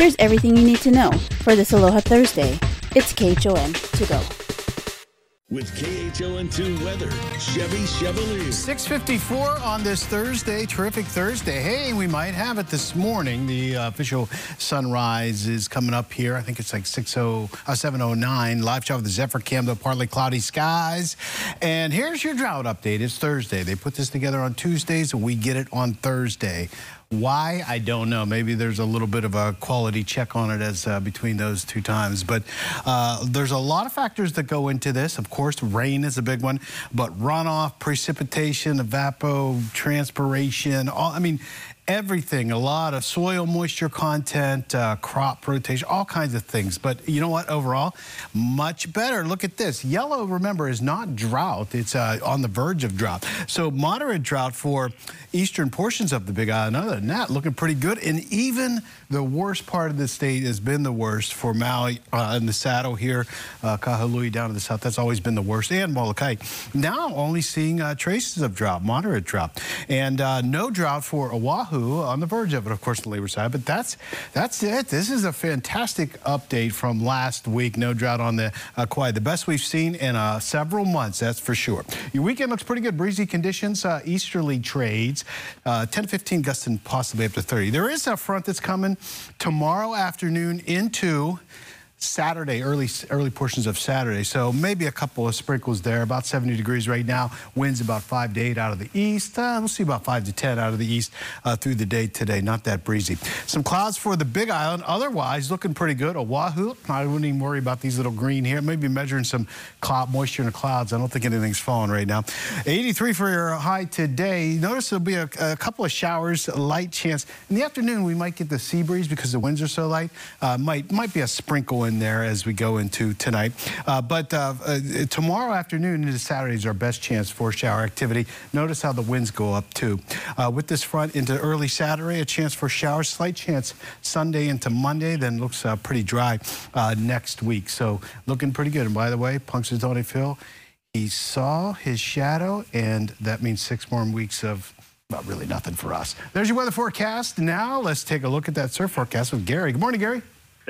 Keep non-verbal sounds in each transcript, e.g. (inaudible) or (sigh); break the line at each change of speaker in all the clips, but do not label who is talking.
Here's everything you need to know for this Aloha Thursday. It's KHON to go.
With KHON2 weather, Chevy Chevalier.
654 on this Thursday, terrific Thursday. Hey, we might have it this morning. The uh, official sunrise is coming up here. I think it's like 60, uh, 709. Live shot with the Zephyr Cam, the partly cloudy skies. And here's your drought update. It's Thursday. They put this together on Tuesdays, and we get it on Thursday. Why? I don't know. Maybe there's a little bit of a quality check on it as uh, between those two times. But uh, there's a lot of factors that go into this. Of course, rain is a big one, but runoff, precipitation, evapotranspiration, all, I mean, everything, a lot of soil moisture content, uh, crop rotation, all kinds of things. But you know what, overall, much better. Look at this. Yellow, remember, is not drought. It's uh, on the verge of drought. So moderate drought for eastern portions of the Big Island. Other than that, looking pretty good. And even the worst part of the state has been the worst for Maui uh, in the saddle here, uh, Kahului down to the south. That's always been the worst. And Molokai. Now only seeing uh, traces of drought, moderate drought. And uh, no drought for Oahu on the verge of it, of course, the leeward side. But that's that's it. This is a fantastic update from last week. No drought on the uh, Kauai. The best we've seen in uh, several months, that's for sure. Your weekend looks pretty good. Breezy conditions, uh, easterly trades, uh, 10 15 gusts and possibly up to 30. There is a front that's coming tomorrow afternoon into Saturday, early early portions of Saturday. So maybe a couple of sprinkles there, about 70 degrees right now. Winds about 5 to 8 out of the east. Uh, we'll see about 5 to 10 out of the east uh, through the day today. Not that breezy. Some clouds for the Big Island. Otherwise, looking pretty good. Oahu, I wouldn't even worry about these little green here. Maybe measuring some cloud moisture in the clouds. I don't think anything's falling right now. 83 for your high today. Notice there'll be a, a couple of showers, light chance. In the afternoon, we might get the sea breeze because the winds are so light. Uh, might, might be a sprinkle in there as we go into tonight. Uh, but uh, uh, tomorrow afternoon into Saturday is our best chance for shower activity. Notice how the winds go up too. Uh, with this front into early Saturday, a chance for showers, slight chance Sunday into Monday, then looks uh, pretty dry next week. So looking pretty good. And by the way, Punxsutawney Phil, he saw his shadow, and that means six more weeks of well, really nothing for us. There's your weather forecast. Now let's take a look at that surf forecast with Gary. Good morning, Gary.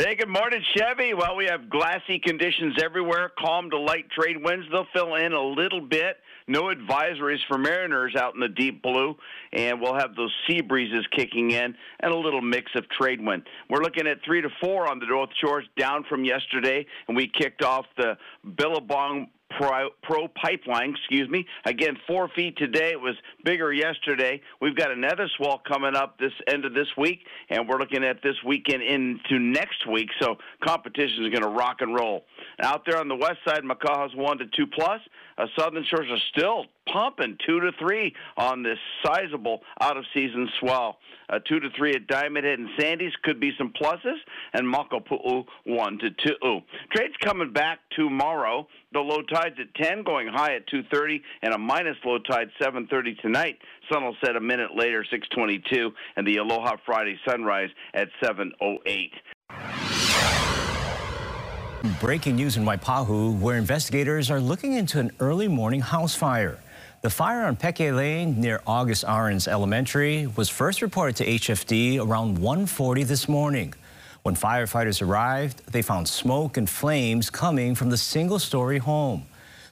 Hey, good morning, Chevy. Well, we have glassy conditions everywhere, calm to light trade winds. They'll fill in a little bit. No advisories for mariners out in the deep blue, and we'll have those sea breezes kicking in and a little mix of trade wind. We're looking at three to four on the North Shores, down from yesterday, and we kicked off the Billabong Pro, Pipeline, excuse me. Again, four feet today. It was bigger yesterday. We've got another swell coming up this end of this week, and we're looking at this weekend into next week. So competition is going to rock and roll. Out there on the west side, Makaha's one to two plus. Uh, Southern Shores are still pumping two to three on this sizable out of season swell. Uh, two to three at Diamond Head and Sandy's could be some pluses, and Makapu'u one to two. Trades coming back tomorrow. The low tide's at 10, going high at 2:30, and a minus low tide 7:30 tonight. Sun will set a minute later, 6:22, and the Aloha Friday sunrise at 7:08.
Breaking news in Waipahu, where investigators are looking into an early morning house fire. The fire on Peke Lane near August Ahrens Elementary was first reported to HFD around 1.40 this morning. When firefighters arrived, they found smoke and flames coming from the single-story home.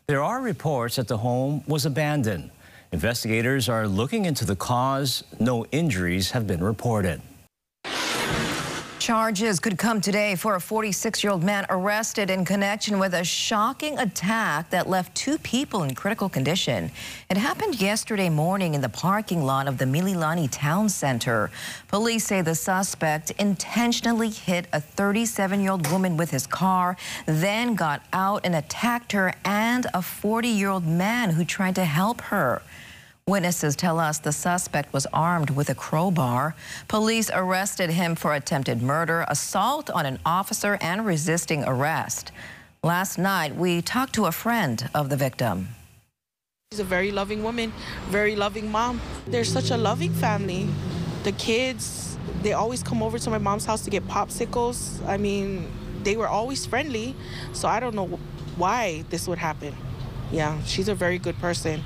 There are reports that the home was abandoned. Investigators are looking into the cause. No injuries have been reported.
Charges could come today for a 46-year-old man arrested in connection with a shocking attack that left two people in critical condition. It happened yesterday morning in the parking lot of the Mililani Town Center. Police say the suspect intentionally hit a 37-year-old woman with his car, then got out and attacked her and a 40-year-old man who tried to help her. Witnesses tell us the suspect was armed with a crowbar. Police arrested him for attempted murder, assault on an officer, and resisting arrest. Last night, we talked to a friend of the victim.
She's a very loving woman, very loving mom. They're such a loving family. The kids, they always come over to my mom's house to get popsicles. I mean, they were always friendly, so I don't know why this would happen. Yeah, she's a very good person.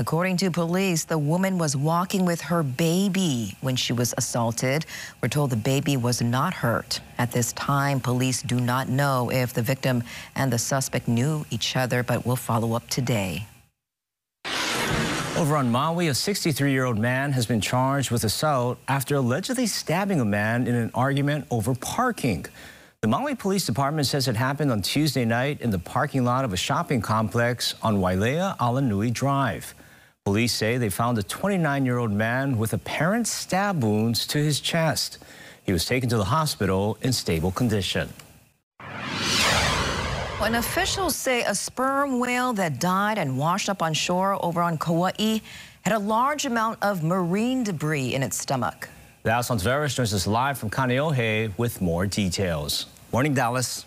According to police, the woman was walking with her baby when she was assaulted. We're told the baby was not hurt. At this time, police do not know if the victim and the suspect knew each other, but will follow up today.
Over on Maui, a 63-year-old man has been charged with assault after allegedly stabbing a man in an argument over parking. The Maui Police Department says it happened on Tuesday night in the parking lot of a shopping complex on Wailea Alanui Drive. Police say they found a 29-year-old man with apparent stab wounds to his chest. He was taken to the hospital in stable condition.
When officials say a sperm whale that died and washed up on shore over on Kauai had a large amount of marine debris in its stomach.
Dallas Ontiveros joins us live from Kaneohe with more details. Morning, Dallas.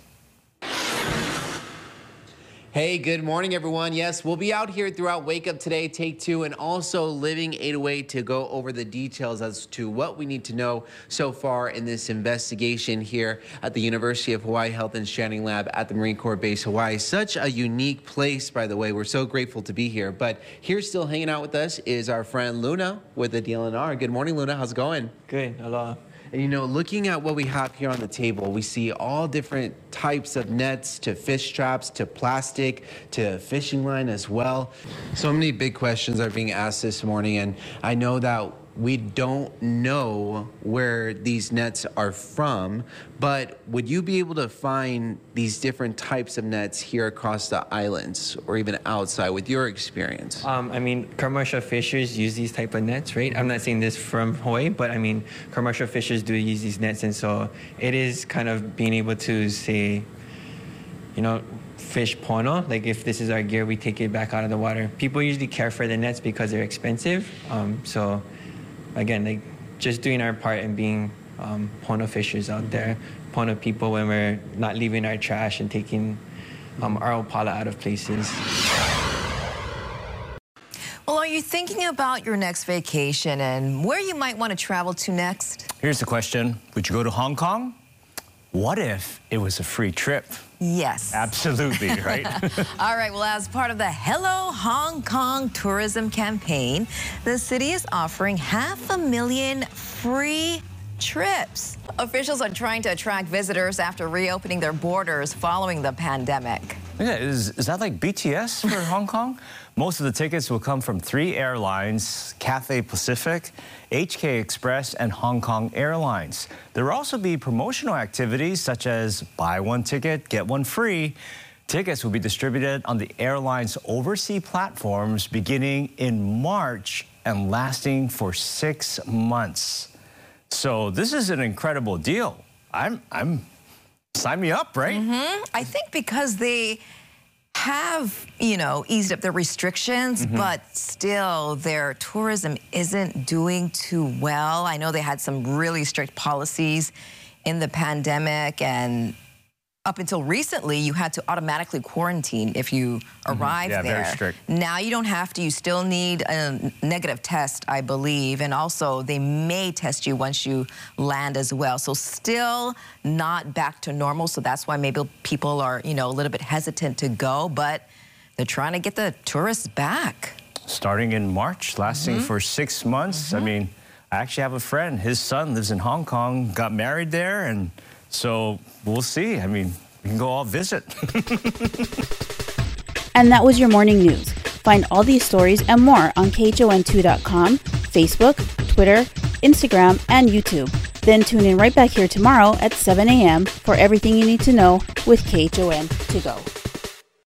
Hey, good morning, everyone. Yes, we'll be out here throughout Wake Up Today, Take Two, and also Living 808 to go over the details as to what we need to know so far in this investigation here at the University of Hawaii Health and Stranding Lab at the Marine Corps Base Hawaii. Such a unique place, by the way. We're so grateful to be here. But here, still hanging out with us, is our friend Luna with the DLNR. Good morning, Luna. How's it going?
Good. Aloha.
And you know, looking at what we have here on the table, we see all different types of nets to fish traps to plastic to fishing line as well. So many big questions are being asked this morning, and I know that we don't know where these nets are from, but would you be able to find these different types of nets here across the islands or even outside with your experience?
Um, I mean, commercial fishers use these type of nets, right? I'm not saying this from Hawaii, but I mean, commercial fishers do use these nets, and so it is kind of being able to say, you know, fish pono. Like if this is our gear, we take it back out of the water. People usually care for the nets because they're expensive. Um, so again, like just doing our part and being um, pono fishers out there, pono people when we're not leaving our trash and taking um, our opala out of places.
Well, are you thinking about your next vacation and where you might want to travel to next?
Here's the question Would you go to Hong Kong? What if it was a free trip?
Yes.
Absolutely, (laughs) right?
All right, well, as part of the Hello Hong Kong tourism campaign, the city is offering half a million free trips. Officials are trying to attract visitors after reopening their borders following the pandemic.
Yeah, is, is that like BTS for (laughs) Hong Kong? Most of the tickets will come from three airlines, Cathay Pacific, HK Express, and Hong Kong Airlines. There will also be promotional activities such as buy one ticket, get one free. Tickets will be distributed on the airline's overseas platforms beginning in March and lasting for six months. So this is an incredible deal. I'm, I'm, sign me up, right?
Mm-hmm. I think because they have, you know, eased up their restrictions, mm-hmm. but still their tourism isn't doing too well. I know they had some really strict policies in the pandemic and up until recently, you had to automatically quarantine if you mm-hmm. arrived
yeah,
there.
Very strict.
Now you don't have to. You still need a negative test, I believe. And also, they may test you once you land as well. So still not back to normal. So that's why maybe people are, you know, a little bit hesitant to go. But they're trying to get the tourists back.
Starting in March, lasting mm-hmm. for six months. Mm-hmm. I mean, I actually have a friend. His son lives in Hong Kong, got married there, and so we'll see. I mean, we can go all visit. (laughs)
and that was your morning news. Find all these stories and more on KHON2.com, Facebook, Twitter, Instagram, and YouTube. Then tune in right back here tomorrow at 7 a.m. for everything you need to know with KHON to go.